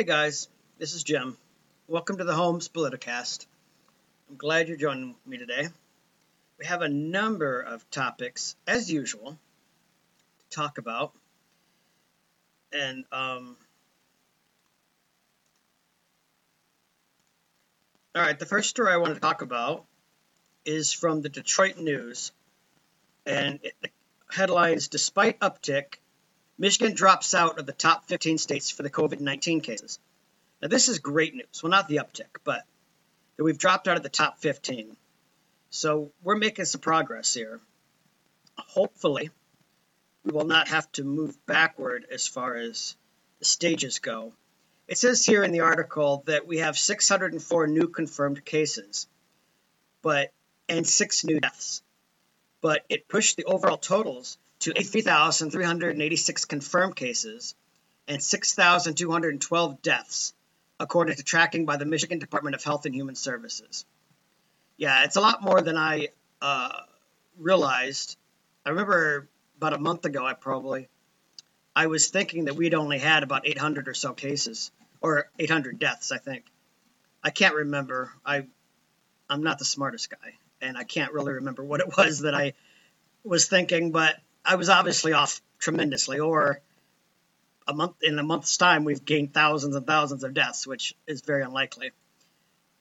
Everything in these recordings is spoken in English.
Hey guys, this is Jim. Welcome to the Holmes Politicast. I'm glad you're joining me today. We have a number of topics, as usual, to talk about. And um, all right, the first story I want to talk about is from the Detroit News, and it, the headline is "Despite uptick, Michigan drops out of the top 15 states for the COVID-19 cases." Now, this is great news. Well, not the uptick, but that we've dropped out of the top 15. So we're making some progress here. Hopefully, we will not have to move backward as far as the stages go. It says here in the article that we have 604 new confirmed cases, but and six new deaths. But it pushed the overall totals to 83,386 confirmed cases and 6,212 deaths, according to tracking by the Michigan Department of Health and Human Services. Yeah, it's a lot more than I uh, realized. I remember about a month ago, I probably, I was thinking that we'd only had about 800 or so cases, or 800 deaths, I think. I can't remember. I, I'm not the smartest guy, and I can't really remember what it was that I was thinking, but I was obviously off tremendously. Or a month in a month's time, we've gained thousands and thousands of deaths, which is very unlikely.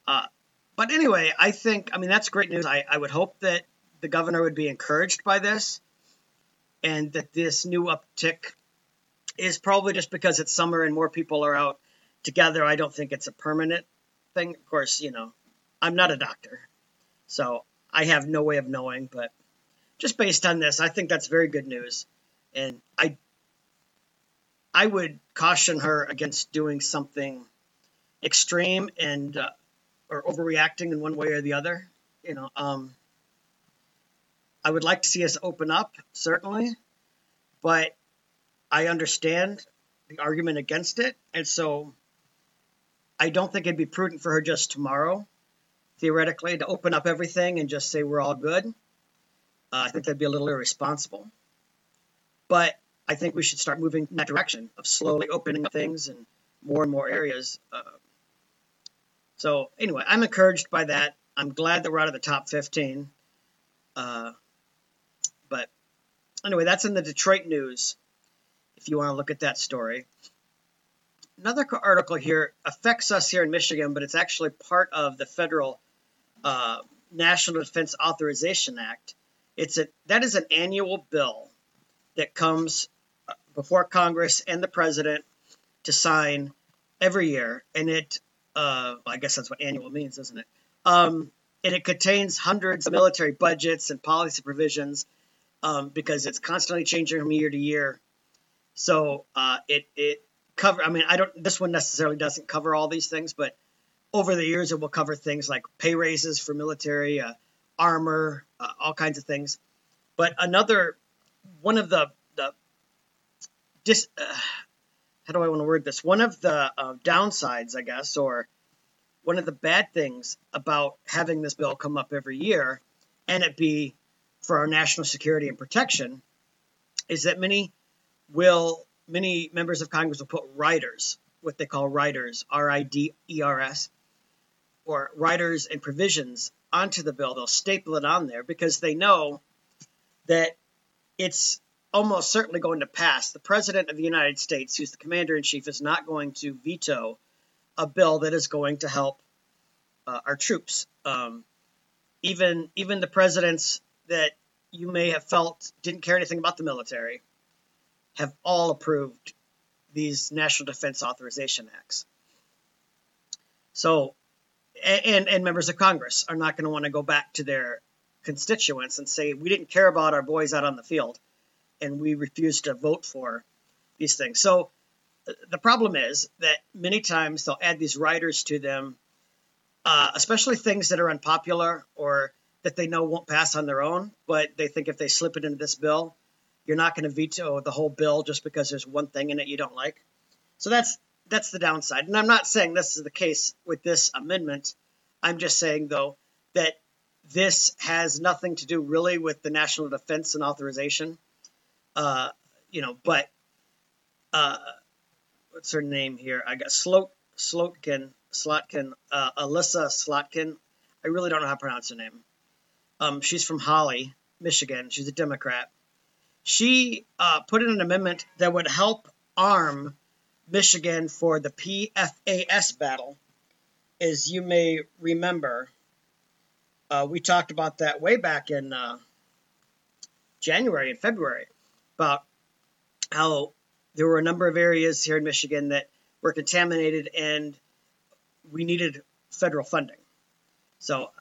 Uh, but anyway, I think I mean that's great news. I, I would hope that the governor would be encouraged by this and that this new uptick is probably just because it's summer and more people are out together. I don't think it's a permanent thing. Of course, you know, I'm not a doctor, so I have no way of knowing, but just based on this, I think that's very good news. And I I would caution her against doing something extreme and uh, or overreacting in one way or the other. You know, um, I would like to see us open up, certainly, but I understand the argument against it. And so I don't think it'd be prudent for her just tomorrow, theoretically, to open up everything and just say we're all good. Uh, I think that'd be a little irresponsible. But I think we should start moving in that direction of slowly opening up things and more and more areas. Uh, so, anyway, I'm encouraged by that. I'm glad that we're out of the top 15. Uh, but anyway, that's in the Detroit News if you want to look at that story. Another article here affects us here in Michigan, but it's actually part of the federal uh, National Defense Authorization Act. It's a that is an annual bill that comes uh, before Congress and the president to sign every year, and it uh, well, I guess that's what annual means, isn't it? Um, and it contains hundreds of military budgets and policy provisions um, because it's constantly changing from year to year. So uh, it it cover. I mean, I don't. This one necessarily doesn't cover all these things, but over the years, it will cover things like pay raises for military, uh, armor, uh, all kinds of things. But another one of the the dis, uh, how do I want to word this? One of the uh, downsides, I guess, or one of the bad things about having this bill come up every year and it be for our national security and protection is that many will many members of Congress will put riders, what they call riders, R I D E R S, or riders and provisions onto the bill. They'll staple it on there because they know that it's almost certainly going to pass. The President of the United States, who's the Commander in Chief, is not going to veto a bill that is going to help uh, our troops. Um, even even the presidents that you may have felt didn't care anything about the military have all approved these National Defense Authorization Acts. So, and and members of Congress are not going to want to go back to their constituents and say we didn't care about our boys out on the field, and we refused to vote for these things. So, the problem is that many times they'll add these riders to them, uh, especially things that are unpopular or that they know won't pass on their own, but they think if they slip it into this bill, you're not going to veto the whole bill just because there's one thing in it you don't like. So that's that's the downside. And I'm not saying this is the case with this amendment. I'm just saying though that this has nothing to do really with the national defense and authorization. Uh, you know, but uh, what's her name here? I got Slot Slotkin Slotkin uh, Elissa Slotkin. I really don't know how to pronounce her name. Um, she's from Holly, Michigan. She's a Democrat. She uh, put in an amendment that would help arm Michigan for the PFAS battle. As you may remember, uh, we talked about that way back in uh, January and February about how there were a number of areas here in Michigan that were contaminated and we needed federal funding. So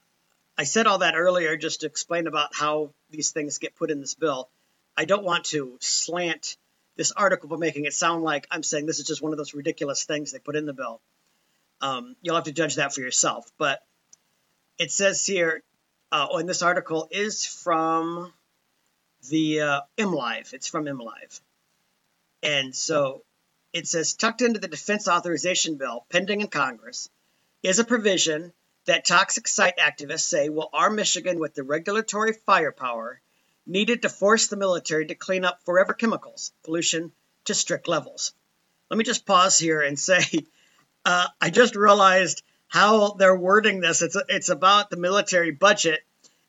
I said all that earlier just to explain about how these things get put in this bill. I don't want to slant this article by making it sound like I'm saying this is just one of those ridiculous things they put in the bill. Um, you'll have to judge that for yourself. But it says here, uh, oh, and this article is from the uh, MLive. It's from MLive. And so it says tucked into the defense authorization bill pending in Congress is a provision that toxic site activists say will arm Michigan with the regulatory firepower needed to force the military to clean up forever chemicals pollution to strict levels. Let me just pause here and say uh, I just realized how they're wording this. It's it's about the military budget,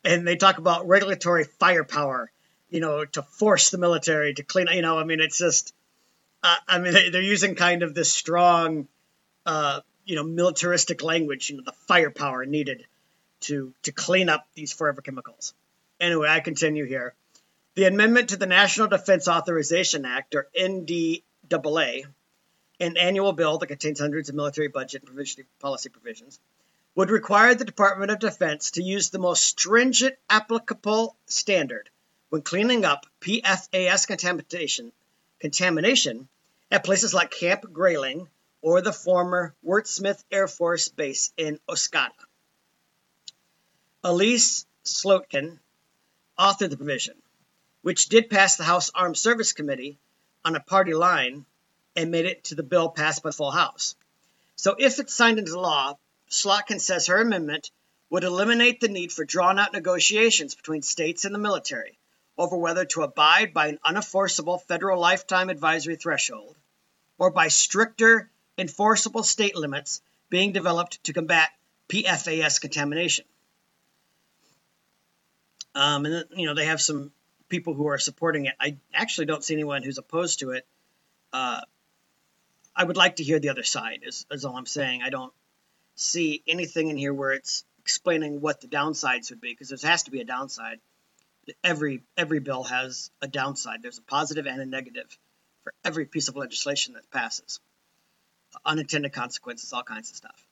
and they talk about regulatory firepower. You know, to force the military to clean. You know, I mean, it's just. Uh, I mean, they're using kind of this strong, uh, you know, militaristic language. You know, the firepower needed to to clean up these forever chemicals. Anyway, I continue here. The amendment to the National Defense Authorization Act, or NDAA, an annual bill that contains hundreds of military budget and policy provisions, would require the Department of Defense to use the most stringent applicable standard when cleaning up PFAS contamination, contamination at places like Camp Grayling or the former Wurtsmith Air Force Base in Oscoda. Elise Slotkin, authored the provision, which did pass the House Armed Service Committee on a party line and made it to the bill passed by the full House. So if it's signed into law, Slotkin says her amendment would eliminate the need for drawn out negotiations between states and the military over whether to abide by an unenforceable federal lifetime advisory threshold or by stricter enforceable state limits being developed to combat PFAS contamination. Um, and you know they have some people who are supporting it. I actually don't see anyone who's opposed to it. Uh, I would like to hear the other side. Is, is all I'm saying. I don't see anything in here where it's explaining what the downsides would be because there has to be a downside. Every every bill has a downside. There's a positive and a negative for every piece of legislation that passes. Unintended consequences, all kinds of stuff.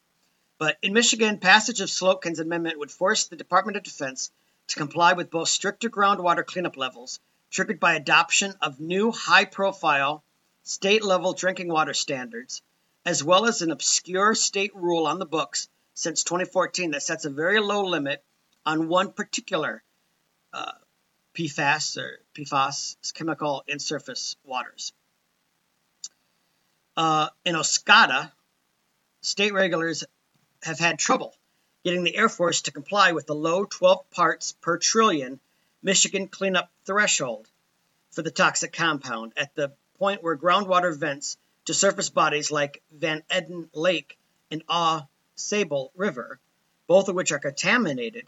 But in Michigan, passage of Slotkin's amendment would force the Department of Defense to comply with both stricter groundwater cleanup levels, triggered by adoption of new high profile state level drinking water standards, as well as an obscure state rule on the books since 2014 that sets a very low limit on one particular uh, PFAS or PFAS chemical in surface waters. Uh, in Oscoda, state regulators have had trouble getting the Air Force to comply with the low 12 parts per trillion Michigan cleanup threshold for the toxic compound at the point where groundwater vents to surface bodies like Van Etten Lake and Au Sable River, both of which are contaminated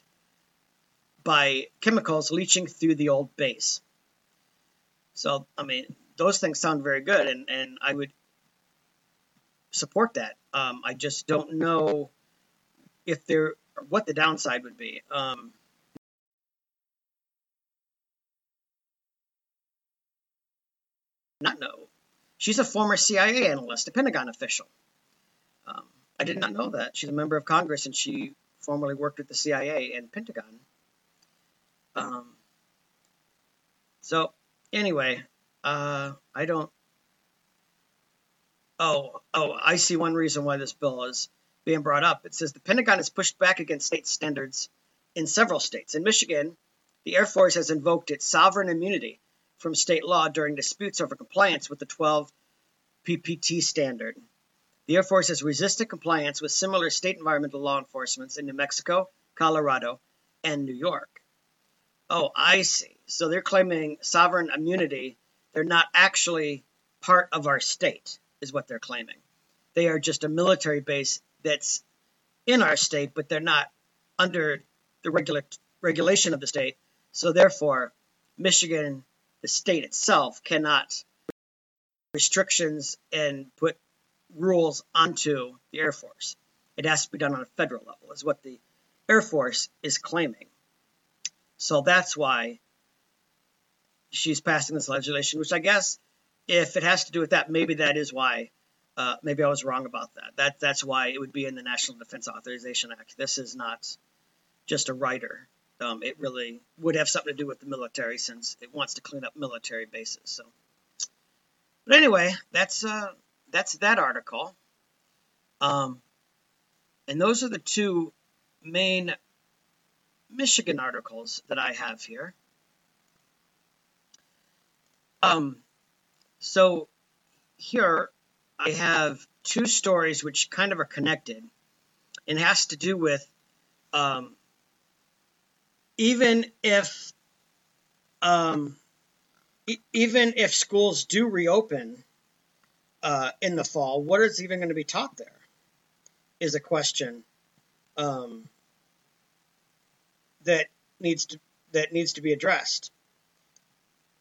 by chemicals leaching through the old base. So, I mean, those things sound very good, and, and I would support that. Um, I just don't know if there what the downside would be. Um, not know. She's a former CIA analyst, a Pentagon official. Um, I did not know that. She's a member of Congress and she formerly worked with the CIA and Pentagon. Um, so, anyway, uh, I don't. Oh, oh, I see one reason why this bill is being brought up. It says the Pentagon has pushed back against state standards in several states. In Michigan, the Air Force has invoked its sovereign immunity from state law during disputes over compliance with the 12 PPT standard. The Air Force has resisted compliance with similar state environmental law enforcements in New Mexico, Colorado, and New York. Oh, I see. So they're claiming sovereign immunity. They're not actually part of our state, is what they're claiming. They are just a military base that's in our state, but they're not under the regular regulation of the state. So therefore, Michigan, the state itself, cannot restrictions and put rules onto the Air Force. It has to be done on a federal level, is what the Air Force is claiming. So that's why she's passing this legislation, which I guess, if it has to do with that, maybe that is why. Uh, maybe I was wrong about that. That that's why it would be in the National Defense Authorization Act. This is not just a writer. Um, it really would have something to do with the military since it wants to clean up military bases. So, but anyway, that's uh, that's that article. Um, and those are the two main Michigan articles that I have here. Um, so here I have two stories which kind of are connected and has to do with um, even if um, e- even if schools do reopen uh, in the fall, what is even going to be taught there? Is a question um, that needs to that needs to be addressed.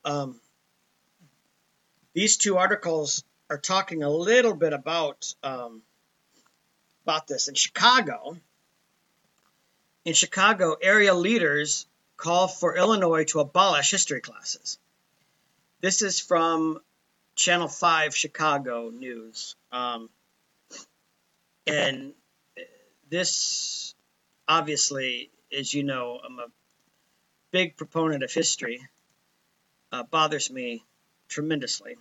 Um, these two articles are talking a little bit about um, about this in Chicago. In Chicago, area leaders call for Illinois to abolish history classes. This is from Channel 5 Chicago News. Um, and this, obviously, as you know, I'm a big proponent of history. Uh, bothers me tremendously.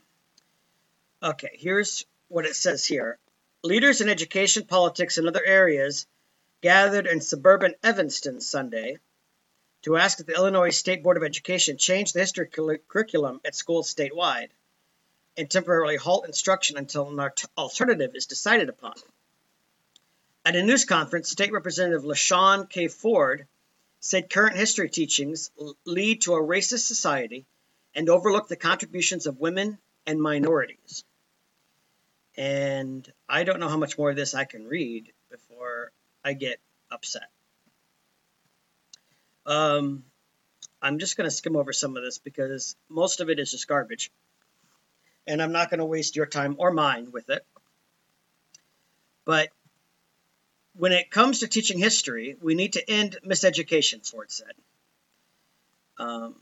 Okay, here's what it says here. Leaders in education, politics, and other areas gathered in suburban Evanston Sunday to ask that the Illinois State Board of Education change the history curriculum at schools statewide and temporarily halt instruction until an alternative is decided upon. At a news conference, State Representative LaShawn K. Ford said current history teachings lead to a racist society and overlook the contributions of women and minorities. And I don't know how much more of this I can read before I get upset. Um, I'm just going to skim over some of this because most of it is just garbage and I'm not going to waste your time or mine with it. But when it comes to teaching history, we need to end miseducation, Ford said. Um,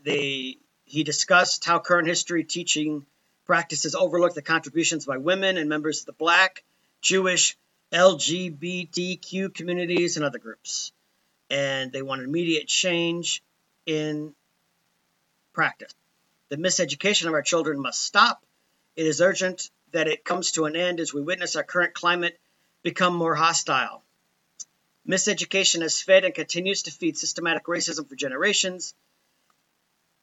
they, he discussed how current history teaching practices overlook the contributions by women and members of the Black, Jewish, LGBTQ communities, and other groups. And they want immediate change in practice. The miseducation of our children must stop. It is urgent that it comes to an end as we witness our current climate become more hostile. Miseducation has fed and continues to feed systematic racism for generations.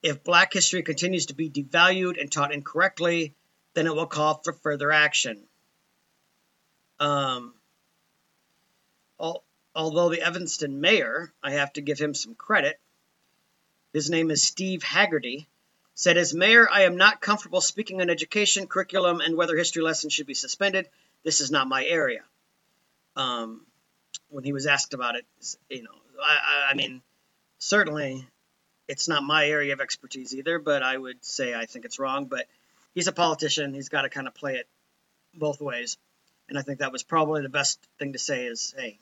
If black history continues to be devalued and taught incorrectly, then it will call for further action. Um, although the Evanston mayor, I have to give him some credit, his name is Steve Hagerty, said, As mayor, I am not comfortable speaking on education, curriculum, and whether history lessons should be suspended. This is not my area. Um, when he was asked about it, you know, I, I mean, certainly it's not my area of expertise either, but I would say I think it's wrong. But he's a politician. He's got to kind of play it both ways. And I think that was probably the best thing to say is, hey,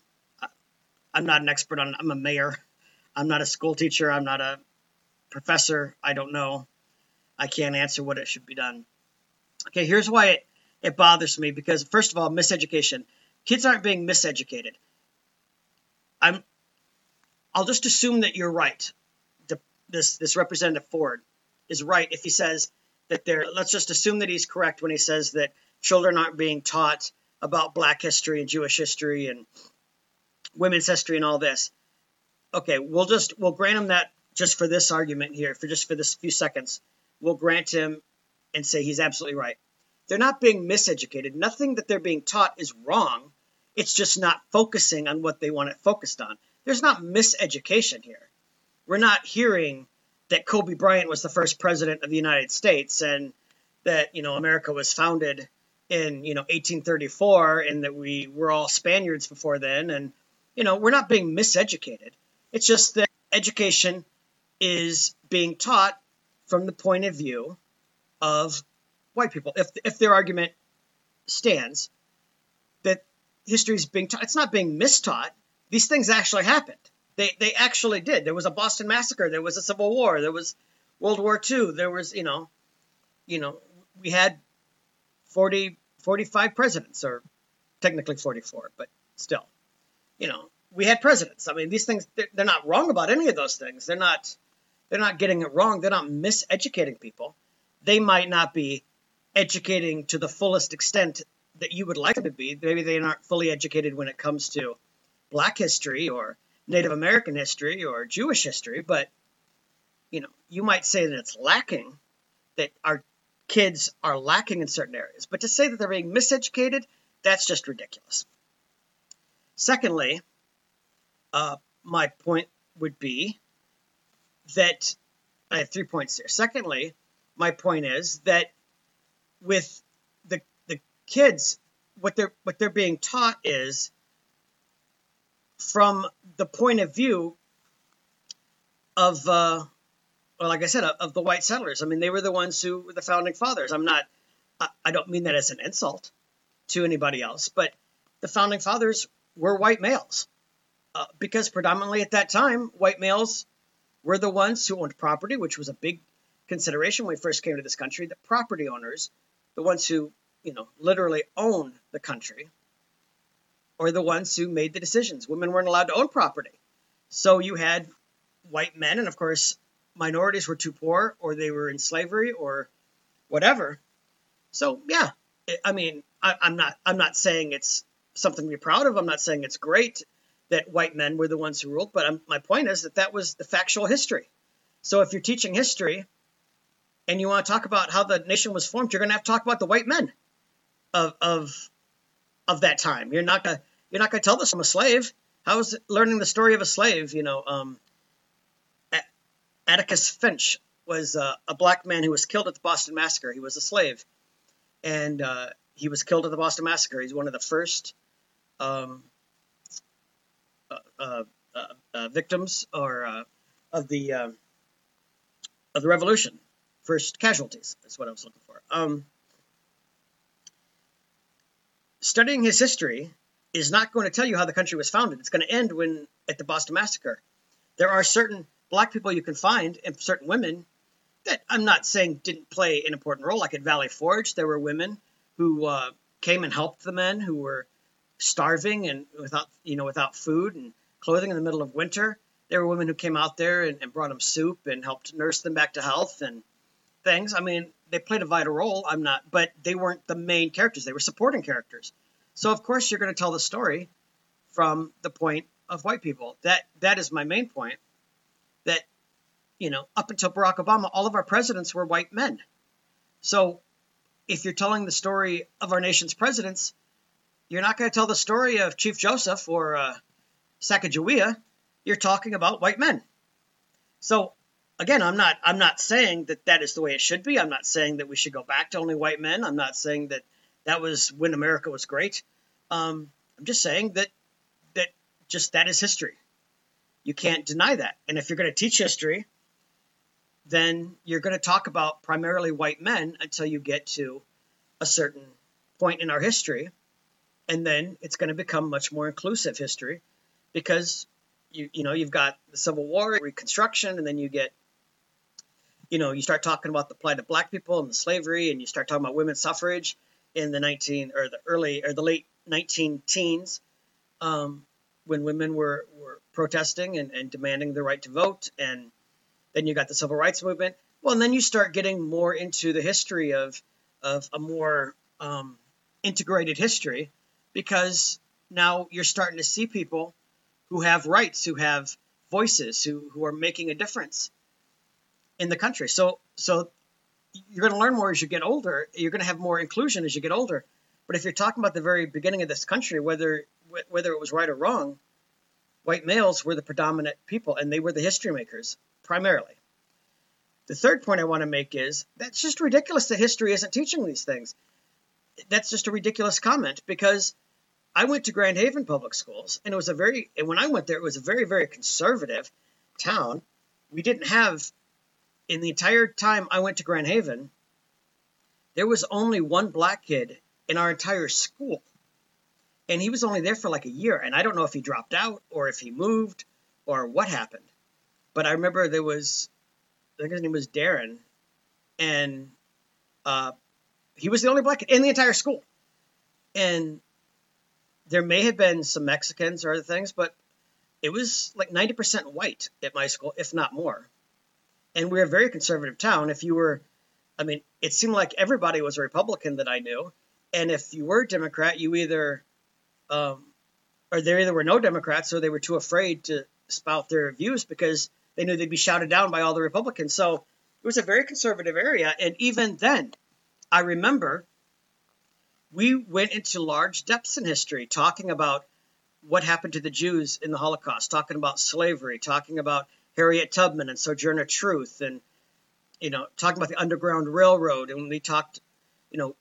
I'm not an expert on, I'm a mayor. I'm not a school teacher. I'm not a professor. I don't know. I can't answer what it should be done. Okay, here's why it, it bothers me because first of all, miseducation. Kids aren't being miseducated. I'm I'll just assume that you're right. This this representative Ford is right if he says that they're let's just assume that he's correct when he says that children aren't being taught about black history and Jewish history and women's history and all this. Okay, we'll just we'll grant him that just for this argument here, for just for this few seconds We'll grant him and say he's absolutely right. They're not being miseducated. Nothing that they're being taught is wrong. It's just not focusing on what they want it focused on. There's not miseducation here. We're not hearing that Kobe Bryant was the first president of the United States and that you know America was founded in you know 1834 and that we were all Spaniards before then and you know we're not being miseducated. It's just that education is being taught from the point of view of white people. If if their argument stands that history is being taught, it's not being mistaught. These things actually happened. They they actually did. There was a Boston Massacre. There was a Civil War. There was World War II. There was you know, you know, we had 40, 45 presidents, or technically 44, but still, you know, we had presidents. I mean, these things they're, they're not wrong about any of those things. They're not they're not getting it wrong. They're not miseducating people. They might not be educating to the fullest extent that you would like them to be. Maybe they aren't fully educated when it comes to Black history or Native American history or Jewish history, but you know, you might say that it's lacking, that our kids are lacking in certain areas. But to say that they're being miseducated, that's just ridiculous. Secondly, uh, my point would be that I have three points here. Secondly, my point is that with the the kids, what they're what they're being taught is from the point of view of uh, well, like I said, of the white settlers. I mean, they were the ones who were the founding fathers. I'm not, I, I don't mean that as an insult to anybody else, but the founding fathers were white males. Uh, because predominantly at that time, white males were the ones who owned property, which was a big consideration when we first came to this country. The property owners, the ones who, you know, literally own the country, or the ones who made the decisions. Women weren't allowed to own property. So you had white men, and of course, minorities were too poor, or they were in slavery, or whatever. So yeah, I mean, I, I'm not I'm not saying it's something to be proud of. I'm not saying it's great that white men were the ones who ruled, but I'm, my point is that that was the factual history. So if you're teaching history and you want to talk about how the nation was formed, you're going to have to talk about the white men of of of that time. You're not gonna you're not gonna tell this I'm a slave. How is learning the story of a slave? You know, um, Atticus Finch was uh, a black man who was killed at the Boston Massacre. He was a slave, and uh, he was killed at the Boston Massacre. He's one of the first um, uh, uh, uh, uh victims or of the of the Revolution. First casualties. That's what I was looking for. Um, studying his history is not going to tell you how the country was founded. It's going to end when at the Boston Massacre. There are certain black people you can find and certain women that I'm not saying didn't play an important role. Like at Valley Forge, there were women who uh, came and helped the men who were starving and without you know without food and clothing in the middle of winter. There were women who came out there and, and brought them soup and helped nurse them back to health and things. I mean, they played a vital role. I'm not, but they weren't the main characters. They were supporting characters. So of course you're going to tell the story from the point of white people. That that is my main point that, you know, up until Barack Obama, all of our presidents were white men. So if you're telling the story of our nation's presidents, you're not going to tell the story of Chief Joseph or uh, Sacagawea. You're talking about white men. So again, I'm not I'm not saying that that is the way it should be. I'm not saying that we should go back to only white men. I'm not saying that that was when America was great. Um, I'm just saying that that just that is history. You can't deny that. And if you're going to teach history, then you're going to talk about primarily white men until you get to a certain point in our history. And then it's going to become much more inclusive history because you you know you've got the Civil War, Reconstruction, and then you get you know you start talking about the plight of black people and the slavery, and you start talking about women's suffrage in the 19 or the early or the late 19 teens um, when women were, were protesting and, and demanding the right to vote. And then you got the civil rights movement. Well, and then you start getting more into the history of, of a more um, integrated history because now you're starting to see people who have rights, who have voices, who, who are making a difference in the country. So, so you're going to learn more as you get older. You're going to have more inclusion as you get older. But if you're talking about the very beginning of this country, whether wh- whether it was right or wrong, white males were the predominant people, and they were the history makers primarily. The third point I want to make is that's just ridiculous that history isn't teaching these things. That's just a ridiculous comment because I went to Grand Haven Public Schools, and it was a very, and when I went there, it was a very, very conservative town. We didn't have, in the entire time I went to Grand Haven, there was only one black kid in our entire school. And he was only there for like a year. And I don't know if he dropped out or if he moved or what happened. But I remember there was, I think his name was Darren, and uh, he was the only black kid in the entire school. And there may have been some Mexicans or other things, but it was like 90% white at my school, if not more. And we are a very conservative town. If you were, I mean, it seemed like everybody was a Republican that I knew. And if you were a Democrat, you either, um, or there either were no Democrats or they were too afraid to spout their views because they knew they'd be shouted down by all the Republicans. So it was a very conservative area. And even then, I remember we went into large depths in history talking about what happened to the Jews in the Holocaust, talking about slavery, talking about Harriet Tubman and Sojourner Truth, and you know, talking about the Underground Railroad. And we talked, you know,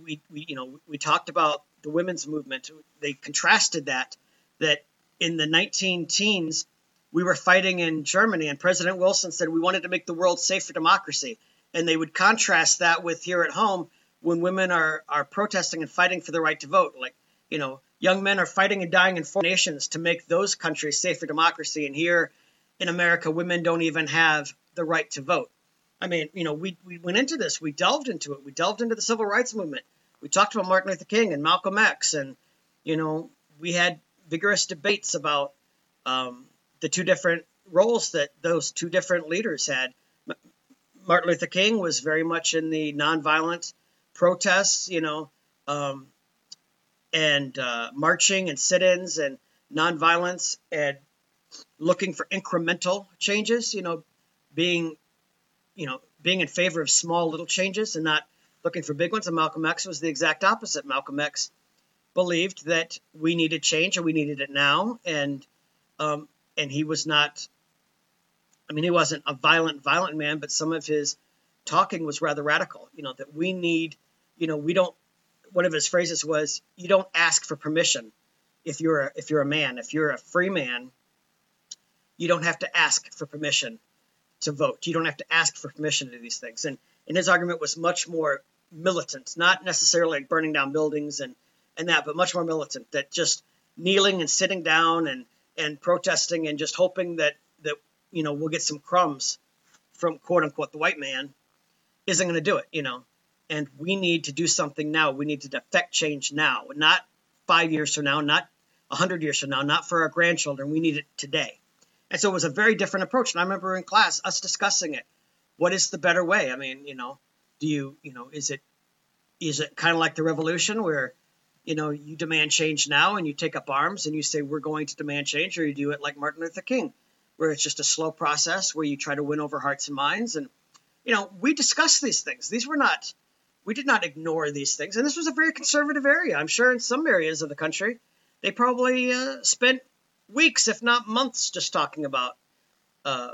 we, we you know we talked about the women's movement. They contrasted that that in the 19 teens we were fighting in Germany, and President Wilson said we wanted to make the world safe for democracy, and they would contrast that with here at home when women are are protesting and fighting for the right to vote. Like you know, young men are fighting and dying in foreign nations to make those countries safe for democracy, and here in America, women don't even have the right to vote. I mean, you know, we, we went into this, we delved into it, we delved into the civil rights movement. We talked about Martin Luther King and Malcolm X, and you know, we had vigorous debates about um, the two different roles that those two different leaders had. Martin Luther King was very much in the nonviolent protests, you know, um, and uh, marching and sit-ins and nonviolence and looking for incremental changes, you know, being, you know, being in favor of small little changes and not looking for big ones. And Malcolm X was the exact opposite. Malcolm X believed that we needed change and we needed it now, and um, and he was not. I mean, he wasn't a violent, violent man, but some of his talking was rather radical. You know that we need. You know, we don't. One of his phrases was, "You don't ask for permission if you're a, if you're a man. If you're a free man, you don't have to ask for permission to vote. You don't have to ask for permission to do these things." And and his argument was much more militant, not necessarily like burning down buildings and and that, but much more militant. That just kneeling and sitting down and and protesting and just hoping that that you know we'll get some crumbs from quote unquote the white man isn't going to do it. You know, and we need to do something now. We need to affect change now, not five years from now, not a hundred years from now, not for our grandchildren. We need it today. And so it was a very different approach. And I remember in class us discussing it. What is the better way? I mean, you know, do you, you know, is it is it kind of like the revolution where you know you demand change now and you take up arms and you say we're going to demand change or you do it like martin luther king where it's just a slow process where you try to win over hearts and minds and you know we discussed these things these were not we did not ignore these things and this was a very conservative area i'm sure in some areas of the country they probably uh, spent weeks if not months just talking about uh,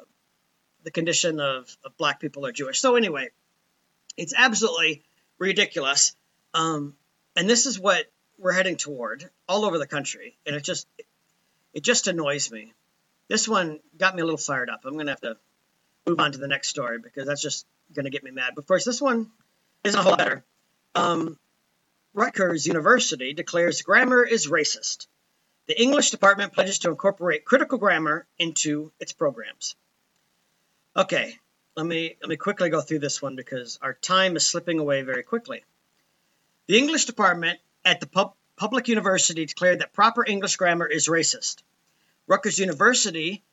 the condition of, of black people or jewish so anyway it's absolutely ridiculous. Um, and this is what we're heading toward all over the country, and it just it just annoys me. This one got me a little fired up. I'm gonna have to move on to the next story because that's just gonna get me mad. But first, this one is a whole better. Um, Rutgers University declares grammar is racist. The English department pledges to incorporate critical grammar into its programs. Okay, let me let me quickly go through this one because our time is slipping away very quickly. The English department at the pub, public university declared that proper English grammar is racist. Rutgers University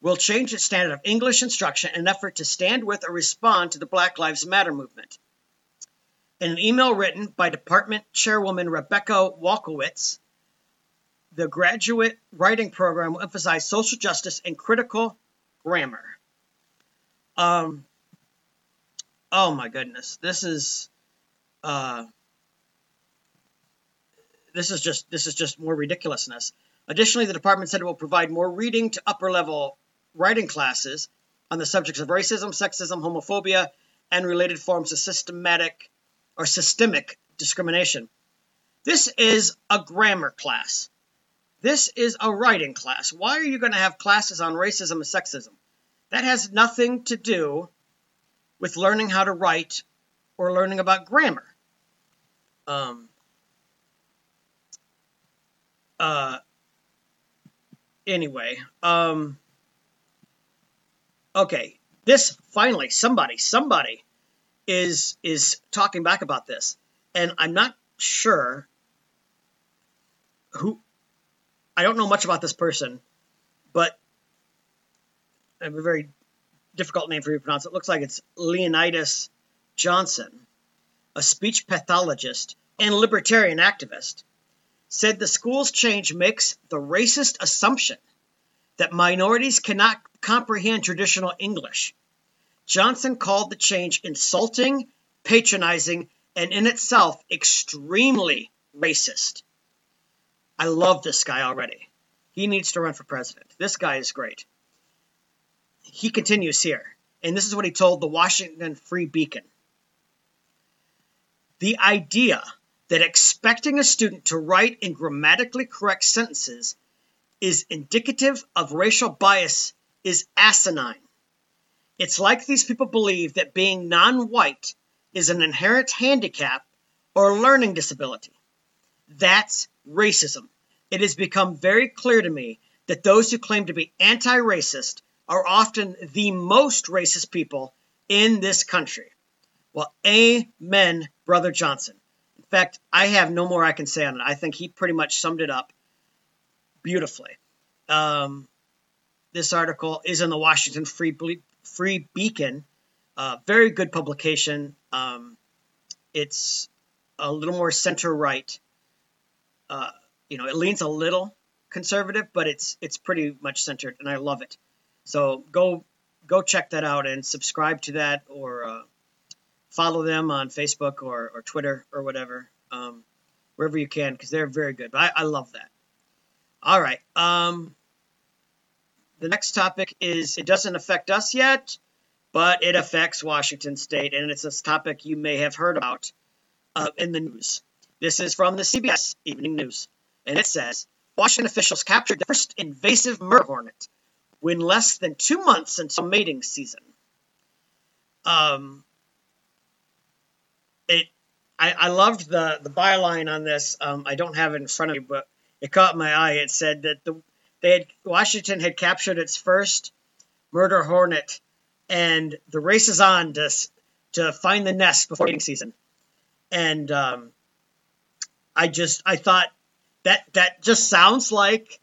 will change its standard of English instruction in an effort to stand with or respond to the Black Lives Matter movement. In an email written by department chairwoman Rebecca Walkowitz, the graduate writing program will emphasize social justice and critical grammar. Um, oh my goodness, this is uh, this is just this is just more ridiculousness. Additionally, the department said it will provide more reading to upper level writing classes on the subjects of racism, sexism, homophobia, and related forms of systematic or systemic discrimination. This is a grammar class. This is a writing class. Why are you going to have classes on racism and sexism? That has nothing to do with learning how to write or learning about grammar. Um, uh, anyway, um, okay, this finally somebody somebody is is talking back about this, and I'm not sure who. I don't know much about this person, but I have a very difficult name for you to pronounce. It looks like it's Leonydus Johnson, a speech pathologist and libertarian activist, said the school's change makes the racist assumption that minorities cannot comprehend traditional English. Johnson called the change insulting, patronizing, and in itself extremely racist. I love this guy already. He needs to run for president. This guy is great. He continues here, and this is what he told the Washington Free Beacon. The idea that expecting a student to write in grammatically correct sentences is indicative of racial bias is asinine. It's like these people believe that being non white is an inherent handicap or learning disability. That's racism. It has become very clear to me that those who claim to be anti racist are often the most racist people in this country. Well, amen, Brother Johnson. In fact, I have no more I can say on it. I think he pretty much summed it up beautifully. Um, this article is in the Washington Free, Ble- Free Beacon. Uh, very good publication. Um, it's a little more center right. Uh, you know, it leans a little conservative, but it's it's pretty much centered, and I love it. So go go check that out and subscribe to that, or uh, follow them on Facebook or, or Twitter or whatever, um, wherever you can, because they're very good. But I, I love that. All right. Um, the next topic is it doesn't affect us yet, but it affects Washington State, and it's a topic you may have heard about uh, in the news. This is from the CBS Evening News, and it says Washington officials captured the first invasive murder hornet when less than two months until mating season. Um, it, I, I loved the the byline on this. Um, I don't have it in front of me, but it caught my eye. It said that the they had Washington had captured its first murder hornet, and the race is on to to find the nest before mating season. And um, I just I thought that that just sounds like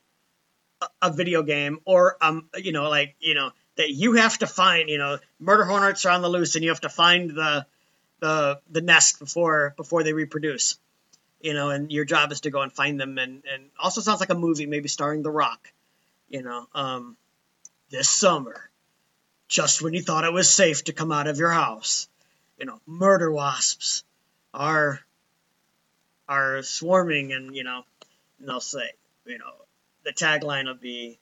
a, video game, or um, you know, like you know that you have to find, you know, murder hornets are on the loose, and you have to find the the the nest before before they reproduce you know, and your job is to go and find them. And, and also sounds like a movie, maybe starring The Rock, you know, um, this summer, just when you thought it was safe to come out of your house, you know, murder wasps are are swarming, and you know, and they'll say, you know, the tagline will be,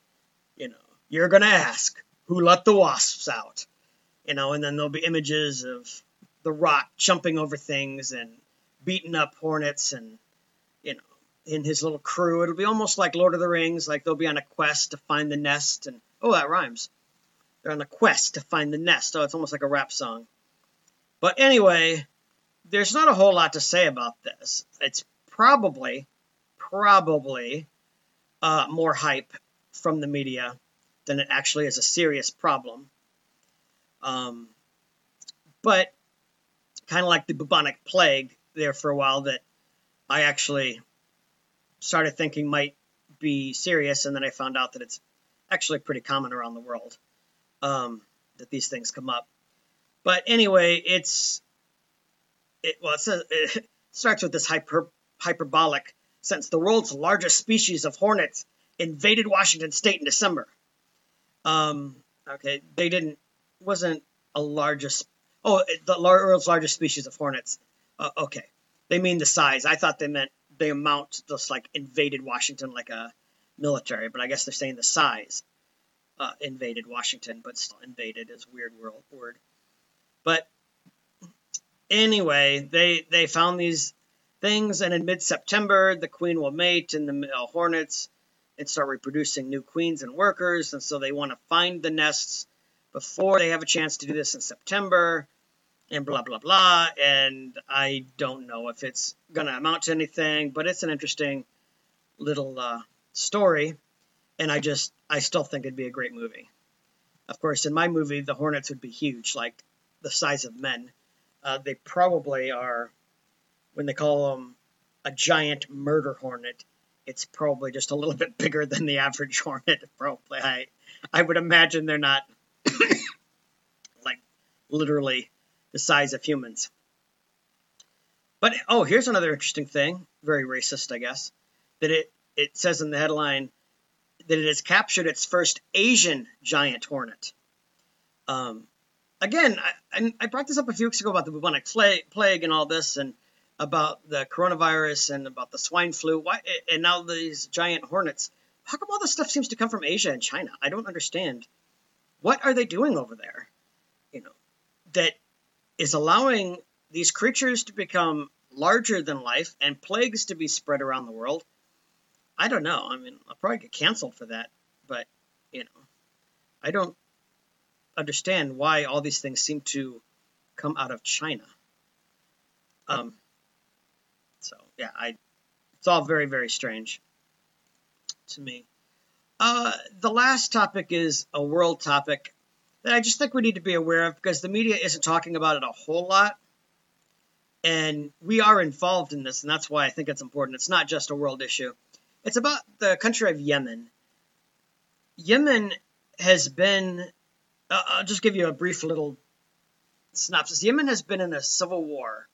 you know, you're gonna ask who let the wasps out, you know, and then there'll be images of the Rock jumping over things and beating up hornets and you know in his little crew. It'll be almost like Lord of the Rings, like they'll be on a quest to find the nest and oh that rhymes. They're on a quest to find the nest. Oh, it's almost like a rap song. But anyway, there's not a whole lot to say about this. It's probably, probably uh, more hype from the media than it actually is a serious problem. Um, but kind of like the bubonic plague, there for a while that I actually started thinking might be serious, and then I found out that it's actually pretty common around the world um, that these things come up. But anyway, it's it, well, it, says, it starts with this hyper, hyperbolic sentence: the world's largest species of hornets invaded Washington State in December. Um, okay, they didn't wasn't a largest. Oh, the world's largest species of hornets uh, okay, they mean the size. I thought they meant the amount just like invaded Washington like a military, but I guess they're saying the size uh, invaded Washington, but still invaded is weird word. But anyway, they they found these things, and in mid-September, the queen will mate, and the male hornets and start reproducing new queens and workers, and so they want to find the nests before they have a chance to do this in September, and blah blah blah. And I don't know if it's gonna amount to anything, but it's an interesting little uh, story, and I just I still think it'd be a great movie. Of course, in my movie, the hornets would be huge, like the size of men. Uh, they probably are, when they call them a giant murder hornet, it's probably just a little bit bigger than the average hornet. Probably, I, I would imagine they're not like literally the size of humans. But oh, here's another interesting thing, very racist, I guess, that it it says in the headline that it has captured its first Asian giant hornet. Um, again, I, I, brought this up a few weeks ago about the bubonic plague and all this, and about the coronavirus and about the swine flu. Why and now these giant hornets? How come all this stuff seems to come from Asia and China? I don't understand. What are they doing over there? You know, that is allowing these creatures to become larger than life and plagues to be spread around the world. I don't know. I mean, I'll probably get canceled for that, but you know, I don't understand why all these things seem to come out of China. Um, so yeah, I it's all very very strange to me. Uh, the last topic is a world topic that I just think we need to be aware of because the media isn't talking about it a whole lot. And we are involved in this, and that's why I think it's important. It's not just a world issue, it's about the country of Yemen. Yemen has been, uh, I'll just give you a brief little synopsis. Yemen has been in a civil war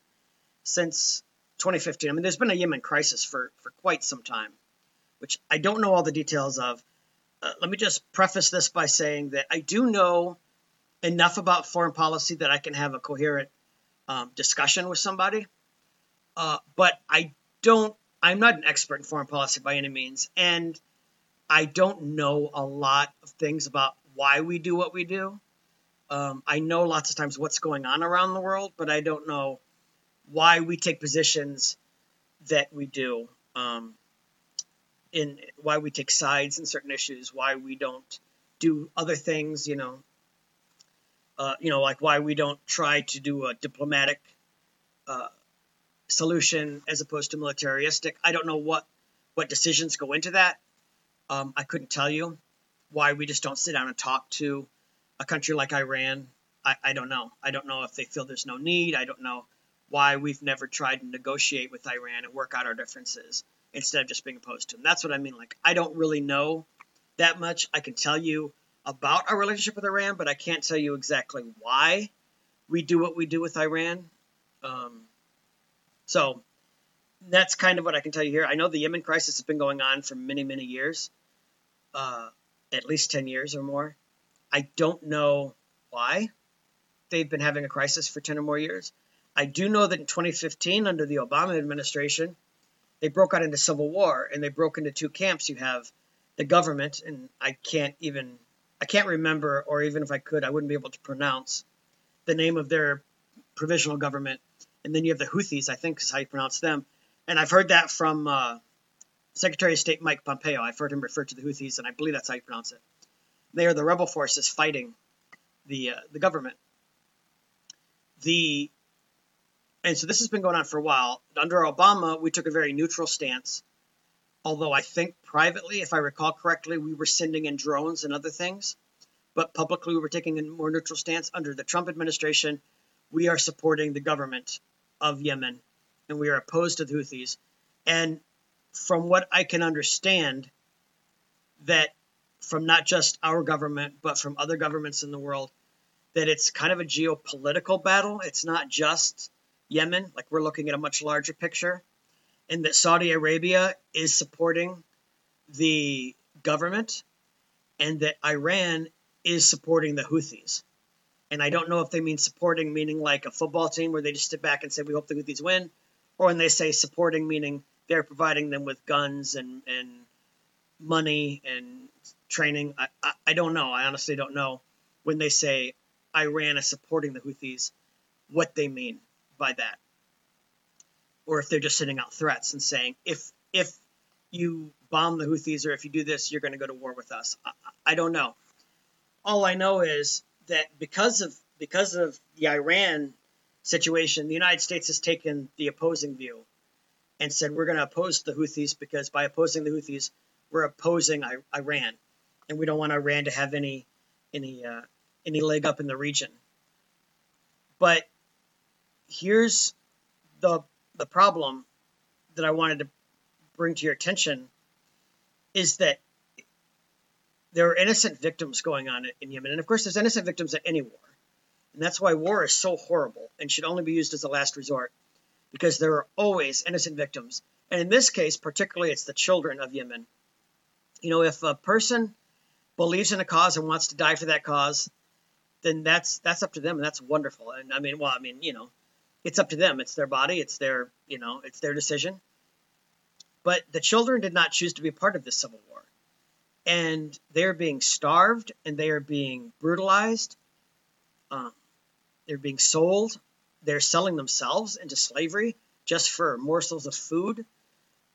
since 2015. I mean, there's been a Yemen crisis for, for quite some time, which I don't know all the details of. Uh, let me just preface this by saying that I do know enough about foreign policy that I can have a coherent um, discussion with somebody. Uh, but I don't, I'm not an expert in foreign policy by any means. And I don't know a lot of things about why we do what we do. Um, I know lots of times what's going on around the world, but I don't know why we take positions that we do, um, in why we take sides in certain issues, why we don't do other things, you know, uh, you know, like why we don't try to do a diplomatic uh, solution as opposed to militaristic. I don't know what what decisions go into that. Um, I couldn't tell you why we just don't sit down and talk to a country like Iran. I, I don't know. I don't know if they feel there's no need. I don't know why we've never tried to negotiate with Iran and work out our differences instead of just being opposed to them. That's what I mean. Like, I don't really know that much. I can tell you about our relationship with Iran, but I can't tell you exactly why we do what we do with Iran. Um, so that's kind of what I can tell you here. I know the Yemen crisis has been going on for many, many years, uh, at least 10 years or more. I don't know why they've been having a crisis for 10 or more years. I do know that in 2015, under the Obama administration, they broke out into civil war and they broke into two camps. You have the government, and I can't even, I can't remember, or even if I could, I wouldn't be able to pronounce the name of their provisional government. And then you have the Houthis, I think is how you pronounce them. And I've heard that from uh, Secretary of State Mike Pompeo. I've heard him refer to the Houthis, and I believe that's how you pronounce it. They are the rebel forces fighting the uh, the government. The and so this has been going on for a while. Under Obama, we took a very neutral stance. Although I think privately, if I recall correctly, we were sending in drones and other things. But publicly, we were taking a more neutral stance. Under the Trump administration, we are supporting the government of Yemen and we are opposed to the Houthis. And from what I can understand, that from not just our government, but from other governments in the world, that it's kind of a geopolitical battle. It's not just Yemen, like we're looking at a much larger picture, and that Saudi Arabia is supporting the government, and that Iran is supporting the Houthis. And I don't know if they mean supporting, meaning like a football team where they just sit back and say, we hope the Houthis win, or when they say supporting, meaning they're providing them with guns and, and money and training. I, I, I don't know. I honestly don't know when they say Iran is supporting the Houthis, what they mean by that. Or if they're just sending out threats and saying, if if you bomb the Houthis or if you do this, you're going to go to war with us. I, I don't know. All I know is that because of because of the Iran situation, the United States has taken the opposing view and said we're going to oppose the Houthis because by opposing the Houthis, we're opposing I- Iran, and we don't want Iran to have any any uh, any leg up in the region. But here's the the problem that I wanted to bring to your attention is that there are innocent victims going on in Yemen, and of course, there's innocent victims at any war, and that's why war is so horrible and should only be used as a last resort because there are always innocent victims. And in this case, particularly, it's the children of Yemen. You know, if a person believes in a cause and wants to die for that cause, then that's that's up to them, and that's wonderful. And I mean, well, I mean, you know, it's up to them. It's their body. It's their, you know, it's their decision. But the children did not choose to be part of this civil war, and they are being starved and they are being brutalized. Um, they're being sold they're selling themselves into slavery just for morsels of food.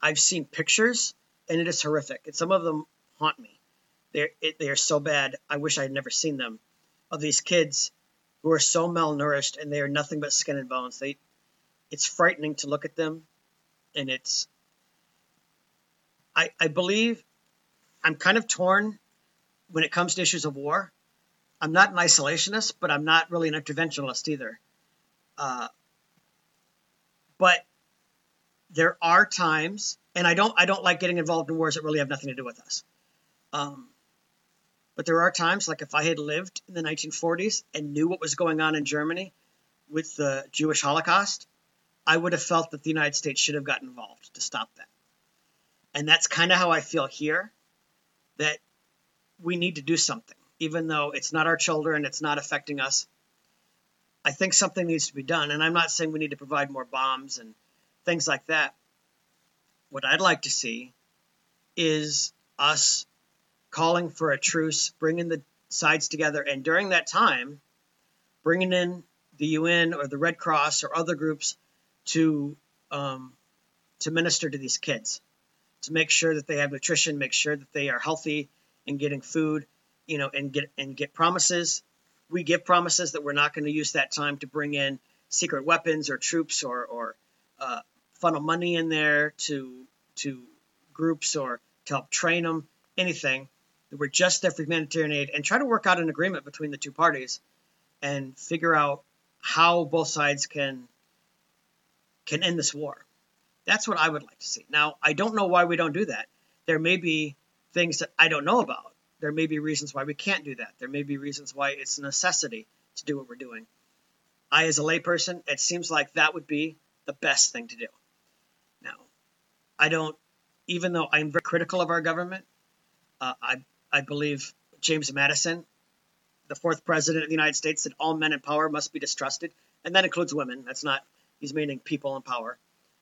I've seen pictures, and it is horrific. And some of them haunt me. They're, it, they are so bad. I wish I had never seen them. Of these kids who are so malnourished and they are nothing but skin and bones. They, it's frightening to look at them, and it's. I, I believe I'm kind of torn when it comes to issues of war. I'm not an isolationist, but I'm not really an interventionist either. Uh, but there are times, and I don't I don't like getting involved in wars that really have nothing to do with us. Um, but there are times, like if I had lived in the 1940s and knew what was going on in Germany with the Jewish Holocaust, I would have felt that the United States should have gotten involved to stop that. And that's kind of how I feel here that we need to do something, even though it's not our children, it's not affecting us. I think something needs to be done. And I'm not saying we need to provide more bombs and things like that. What I'd like to see is us calling for a truce, bringing the sides together, and during that time, bringing in the UN or the Red Cross or other groups to um, to minister to these kids, to make sure that they have nutrition, make sure that they are healthy and getting food, you know, and get and get promises we give promises that we're not going to use that time to bring in secret weapons or troops or, or uh, funnel money in there to to groups or to help train them, anything. That we're just there for humanitarian aid and try to work out an agreement between the two parties and figure out how both sides can can end this war. That's what I would like to see. Now, I don't know why we don't do that. There may be things that I don't know about there may be reasons why we can't do that. There may be reasons why it's a necessity to do what we're doing. I, as a layperson, it seems like that would be the best thing to do. Now, I don't, even though I'm very critical of our government, uh, I, I believe James Madison, the fourth president of the United States, said all men in power must be distrusted, and that includes women. That's not, he's meaning people in power,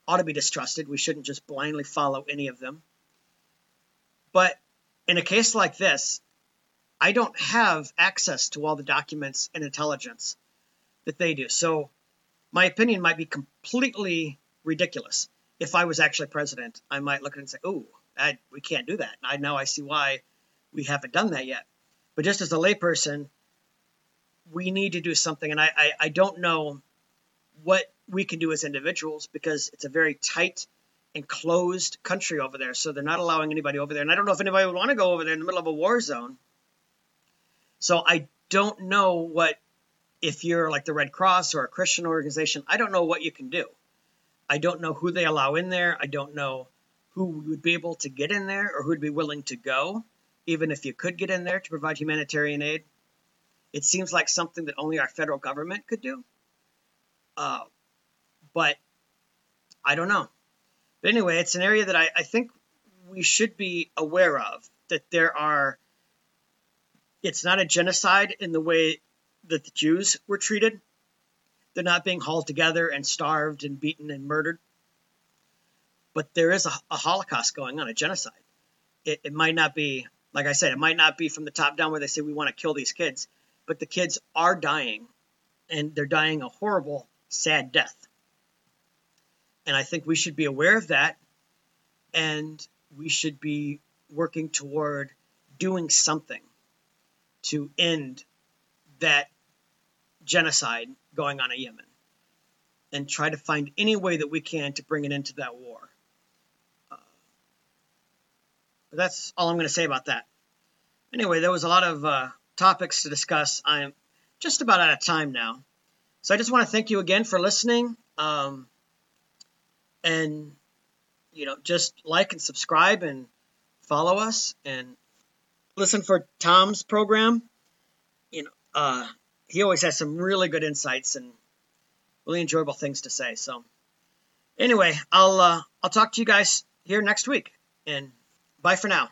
ought to be distrusted. We shouldn't just blindly follow any of them. But in a case like this, I don't have access to all the documents and intelligence that they do. So my opinion might be completely ridiculous. If I was actually president, I might look at it and say, "Oh, we can't do that." I now I see why we haven't done that yet. But just as a layperson, we need to do something, and I, I, I don't know what we can do as individuals because it's a very tight enclosed country over there, so they're not allowing anybody over there. And I don't know if anybody would want to go over there in the middle of a war zone. So I don't know what if you're like the Red Cross or a Christian organization, I don't know what you can do. I don't know who they allow in there. I don't know who would be able to get in there or who'd be willing to go, even if you could get in there to provide humanitarian aid. It seems like something that only our federal government could do. Uh, but I don't know. But anyway, it's an area that I, I think we should be aware of that there are, it's not a genocide in the way that the Jews were treated. They're not being hauled together and starved and beaten and murdered. but there is a, a Holocaust going on, a genocide. It, it might not be, like I said, it might not be from the top down where they say we want to kill these kids, but the kids are dying, and they're dying a horrible, sad death. And I think we should be aware of that, and we should be working toward doing something to end that genocide going on in Yemen and try to find any way that we can to bring it into that war. Uh, but that's all I'm going to say about that. Anyway, there was a lot of uh, topics to discuss. I'm just about out of time now. So I just want to thank you again for listening. Um, and, you know, just like and subscribe and follow us and listen for Tom's program. You know, uh, he always has some really good insights and really enjoyable things to say. So, anyway, I'll uh, I'll talk to you guys here next week, and bye for now.